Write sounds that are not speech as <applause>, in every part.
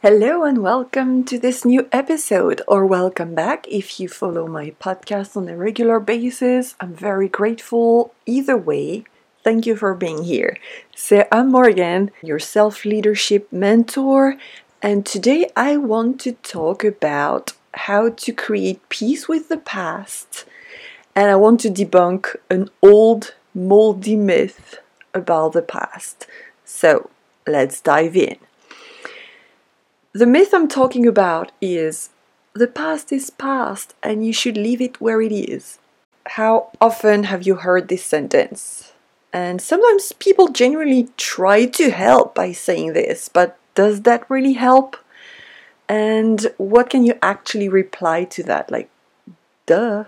Hello and welcome to this new episode, or welcome back if you follow my podcast on a regular basis. I'm very grateful either way. Thank you for being here. So, I'm Morgane, your self leadership mentor, and today I want to talk about how to create peace with the past. And I want to debunk an old, moldy myth about the past. So, let's dive in. The myth I'm talking about is the past is past and you should leave it where it is. How often have you heard this sentence? And sometimes people genuinely try to help by saying this, but does that really help? And what can you actually reply to that? Like, duh,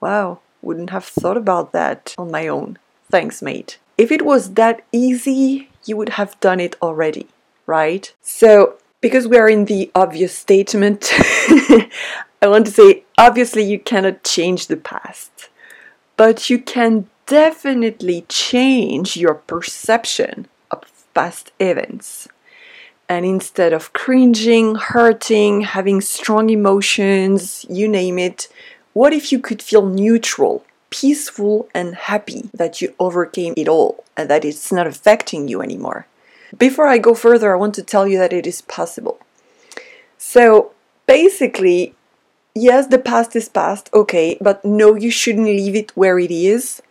wow, wouldn't have thought about that on my own. Thanks, mate. If it was that easy, you would have done it already, right? So, because we are in the obvious statement, <laughs> I want to say obviously you cannot change the past, but you can definitely change your perception of past events. And instead of cringing, hurting, having strong emotions, you name it, what if you could feel neutral, peaceful, and happy that you overcame it all and that it's not affecting you anymore? Before I go further, I want to tell you that it is possible. So basically, yes, the past is past, okay, but no, you shouldn't leave it where it is.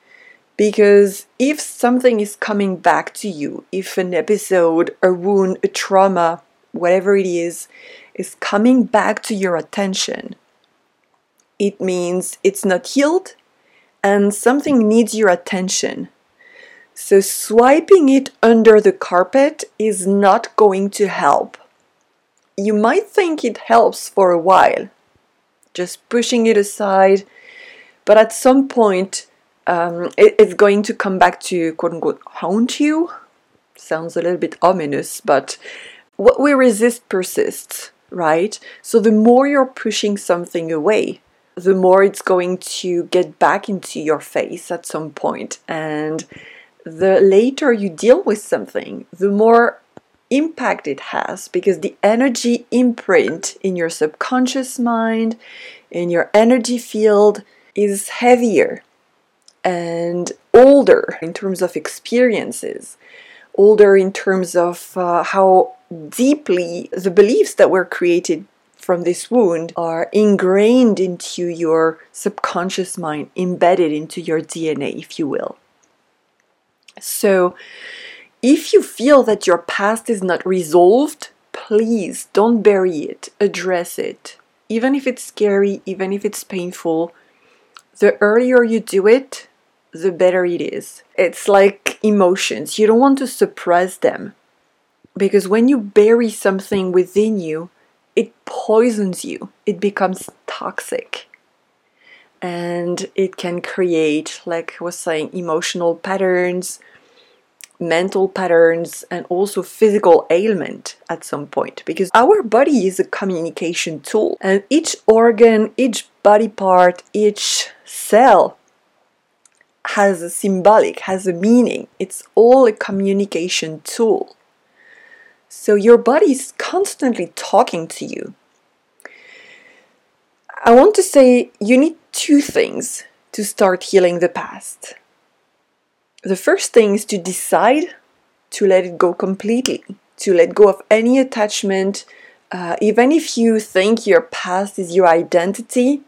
Because if something is coming back to you, if an episode, a wound, a trauma, whatever it is, is coming back to your attention, it means it's not healed and something needs your attention. So swiping it under the carpet is not going to help. You might think it helps for a while, just pushing it aside, but at some point um, it, it's going to come back to quote unquote haunt you. Sounds a little bit ominous, but what we resist persists, right? So the more you're pushing something away, the more it's going to get back into your face at some point and the later you deal with something, the more impact it has because the energy imprint in your subconscious mind, in your energy field, is heavier and older in terms of experiences, older in terms of uh, how deeply the beliefs that were created from this wound are ingrained into your subconscious mind, embedded into your DNA, if you will. So, if you feel that your past is not resolved, please don't bury it, address it. Even if it's scary, even if it's painful, the earlier you do it, the better it is. It's like emotions, you don't want to suppress them. Because when you bury something within you, it poisons you, it becomes toxic and it can create, like I was saying, emotional patterns, mental patterns, and also physical ailment at some point. Because our body is a communication tool, and each organ, each body part, each cell has a symbolic, has a meaning. It's all a communication tool. So your body is constantly talking to you. I want to say you need two things to start healing the past. The first thing is to decide to let it go completely, to let go of any attachment. Uh, even if you think your past is your identity,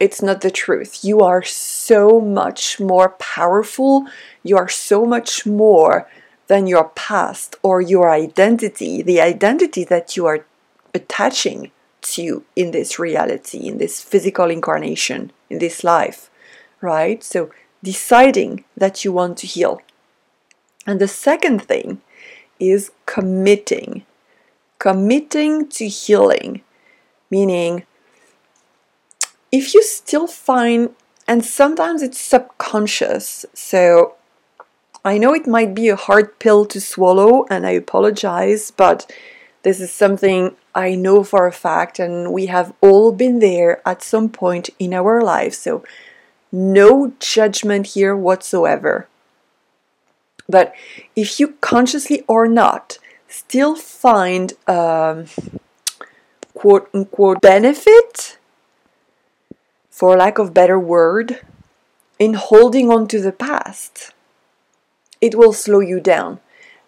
it's not the truth. You are so much more powerful, you are so much more than your past or your identity, the identity that you are attaching to in this reality, in this physical incarnation, in this life, right? So, deciding that you want to heal. And the second thing is committing. Committing to healing, meaning if you still find, and sometimes it's subconscious, so I know it might be a hard pill to swallow, and I apologize, but this is something I know for a fact, and we have all been there at some point in our lives. So, no judgment here whatsoever. But if you consciously or not still find um, quote unquote benefit, for lack of better word, in holding on to the past. It will slow you down.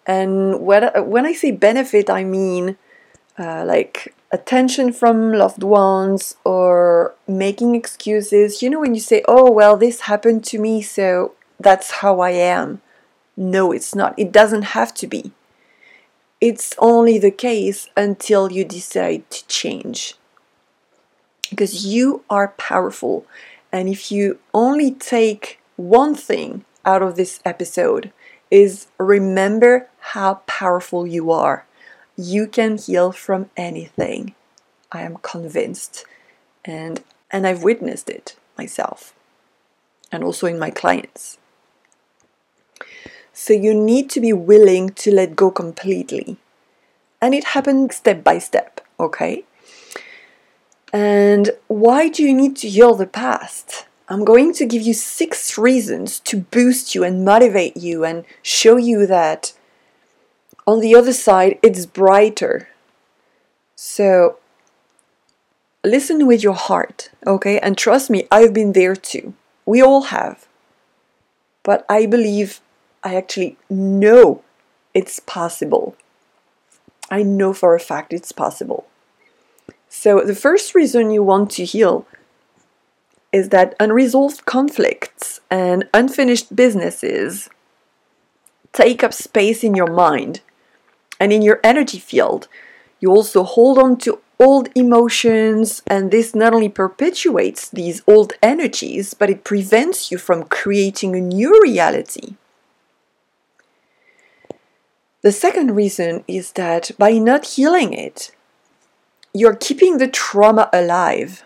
And when, when I say benefit, I mean uh, like attention from loved ones or making excuses. You know, when you say, oh, well, this happened to me, so that's how I am. No, it's not. It doesn't have to be. It's only the case until you decide to change. Because you are powerful. And if you only take one thing out of this episode, is remember how powerful you are you can heal from anything. I am convinced. And and I've witnessed it myself and also in my clients. So you need to be willing to let go completely. And it happens step by step, okay? And why do you need to heal the past? I'm going to give you six reasons to boost you and motivate you and show you that on the other side, it's brighter. So listen with your heart, okay? And trust me, I've been there too. We all have. But I believe I actually know it's possible. I know for a fact it's possible. So, the first reason you want to heal is that unresolved conflicts and unfinished businesses take up space in your mind and in your energy field. You also hold on to old emotions, and this not only perpetuates these old energies, but it prevents you from creating a new reality. The second reason is that by not healing it, you're keeping the trauma alive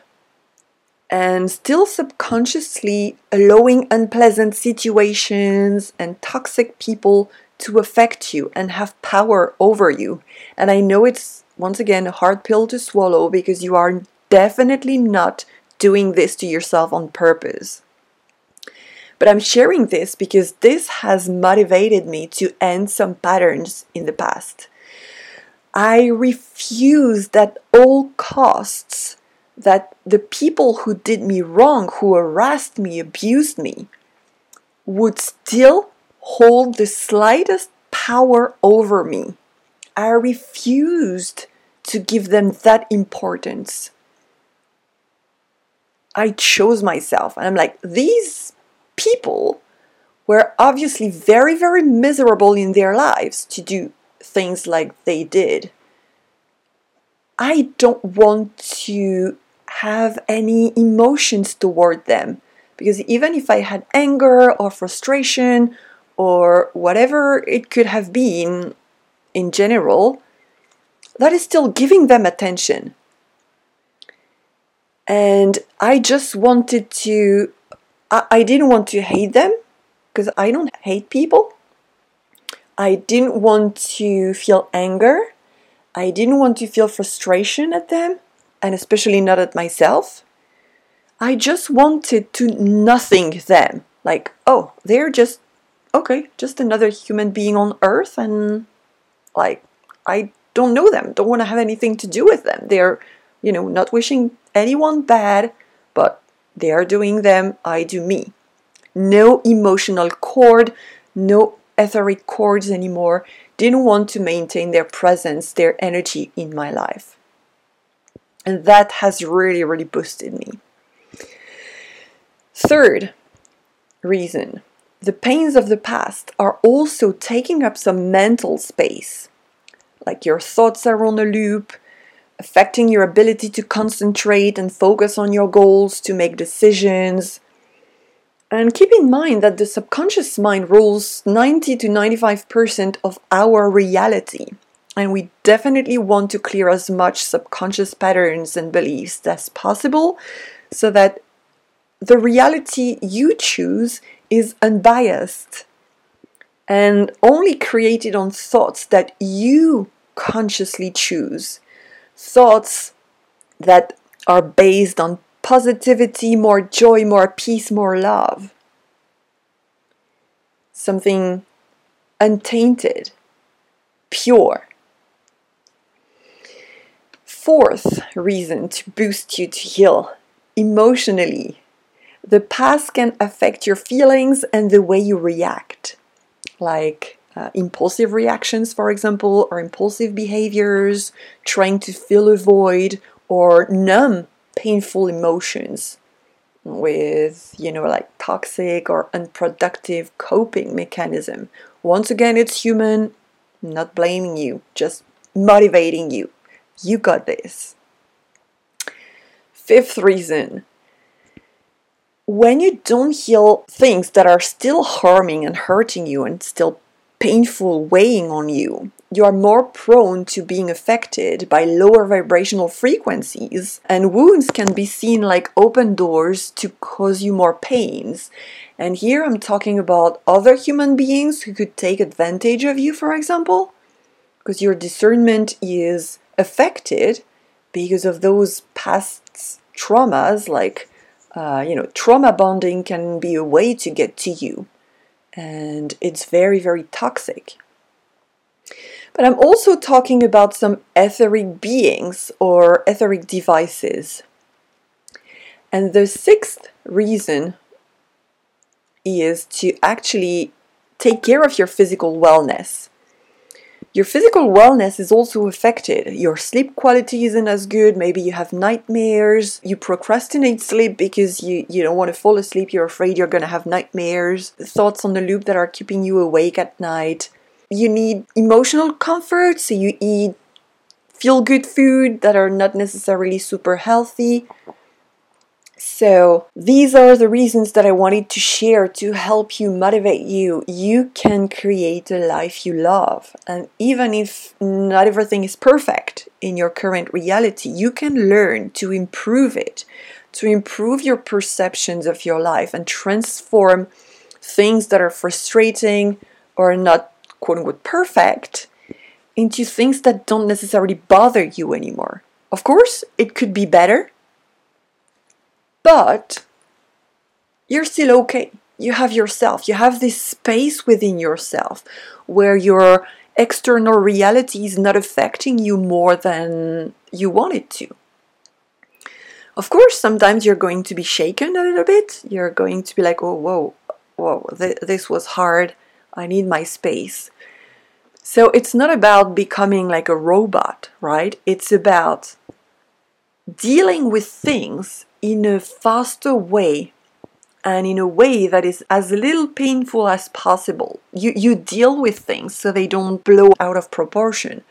and still subconsciously allowing unpleasant situations and toxic people to affect you and have power over you. And I know it's once again a hard pill to swallow because you are definitely not doing this to yourself on purpose. But I'm sharing this because this has motivated me to end some patterns in the past. I refused at all costs that the people who did me wrong, who harassed me, abused me, would still hold the slightest power over me. I refused to give them that importance. I chose myself, and I'm like, these people were obviously very, very miserable in their lives to do things like they did. I don't want to have any emotions toward them because even if I had anger or frustration or whatever it could have been in general, that is still giving them attention. And I just wanted to, I, I didn't want to hate them because I don't hate people. I didn't want to feel anger. I didn't want to feel frustration at them, and especially not at myself. I just wanted to nothing them. Like, oh, they're just okay, just another human being on earth, and like, I don't know them, don't want to have anything to do with them. They're, you know, not wishing anyone bad, but they are doing them, I do me. No emotional cord, no etheric cords anymore. Didn't want to maintain their presence, their energy in my life. And that has really, really boosted me. Third reason the pains of the past are also taking up some mental space. Like your thoughts are on a loop, affecting your ability to concentrate and focus on your goals, to make decisions. And keep in mind that the subconscious mind rules 90 to 95% of our reality. And we definitely want to clear as much subconscious patterns and beliefs as possible so that the reality you choose is unbiased and only created on thoughts that you consciously choose. Thoughts that are based on positivity, more joy, more peace, more love. Something untainted, pure. Fourth reason to boost you to heal emotionally. The past can affect your feelings and the way you react, like uh, impulsive reactions, for example, or impulsive behaviors, trying to fill a void or numb painful emotions with, you know, like toxic or unproductive coping mechanism. Once again, it's human, not blaming you, just motivating you. You got this. Fifth reason when you don't heal things that are still harming and hurting you and still painful weighing on you, you are more prone to being affected by lower vibrational frequencies, and wounds can be seen like open doors to cause you more pains. And here I'm talking about other human beings who could take advantage of you, for example, because your discernment is affected because of those past traumas, like, uh, you know, trauma bonding can be a way to get to you. And it's very, very toxic. But I'm also talking about some etheric beings or etheric devices. And the sixth reason is to actually take care of your physical wellness. Your physical wellness is also affected. Your sleep quality isn't as good. Maybe you have nightmares. You procrastinate sleep because you, you don't want to fall asleep. You're afraid you're going to have nightmares. Thoughts on the loop that are keeping you awake at night you need emotional comfort, so you eat feel good food that are not necessarily super healthy. So, these are the reasons that I wanted to share to help you motivate you. You can create a life you love. And even if not everything is perfect in your current reality, you can learn to improve it, to improve your perceptions of your life and transform things that are frustrating or not quote unquote perfect into things that don't necessarily bother you anymore. Of course, it could be better, but you're still okay. You have yourself, you have this space within yourself where your external reality is not affecting you more than you want it to. Of course, sometimes you're going to be shaken a little bit. You're going to be like, oh, whoa, whoa, th- this was hard. I need my space. So it's not about becoming like a robot, right? It's about dealing with things in a faster way and in a way that is as little painful as possible. You, you deal with things so they don't blow out of proportion.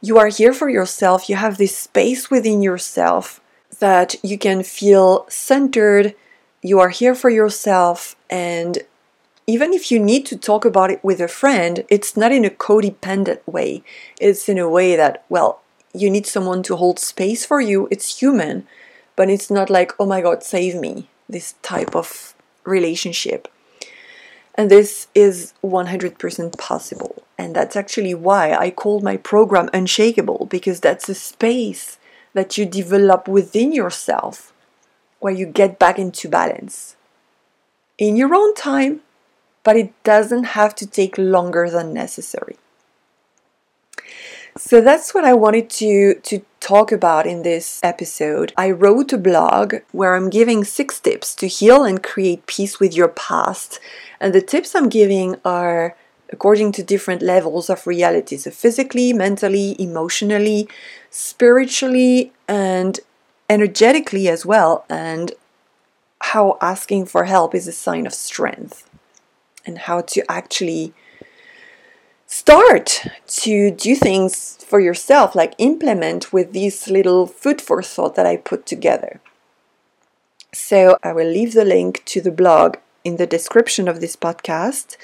You are here for yourself, you have this space within yourself that you can feel centered. You are here for yourself, and even if you need to talk about it with a friend, it's not in a codependent way. It's in a way that, well, you need someone to hold space for you. It's human, but it's not like, oh my God, save me, this type of relationship. And this is 100% possible. And that's actually why I call my program Unshakable, because that's a space that you develop within yourself where you get back into balance in your own time but it doesn't have to take longer than necessary. So that's what I wanted to, to talk about in this episode. I wrote a blog where I'm giving six tips to heal and create peace with your past. And the tips I'm giving are according to different levels of reality so physically, mentally, emotionally, spiritually, and energetically as well. And how asking for help is a sign of strength and how to actually start to do things for yourself, like implement with these little food for thought that I put together. So I will leave the link to the blog in the description of this podcast.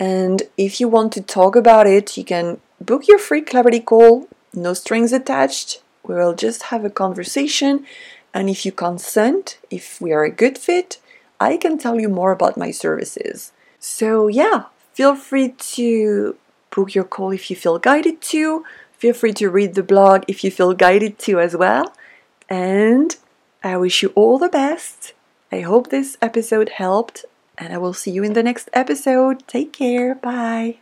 And if you want to talk about it, you can book your free clarity call, no strings attached. We will just have a conversation. And if you consent, if we are a good fit, I can tell you more about my services. So, yeah, feel free to book your call if you feel guided to. Feel free to read the blog if you feel guided to as well. And I wish you all the best. I hope this episode helped, and I will see you in the next episode. Take care. Bye.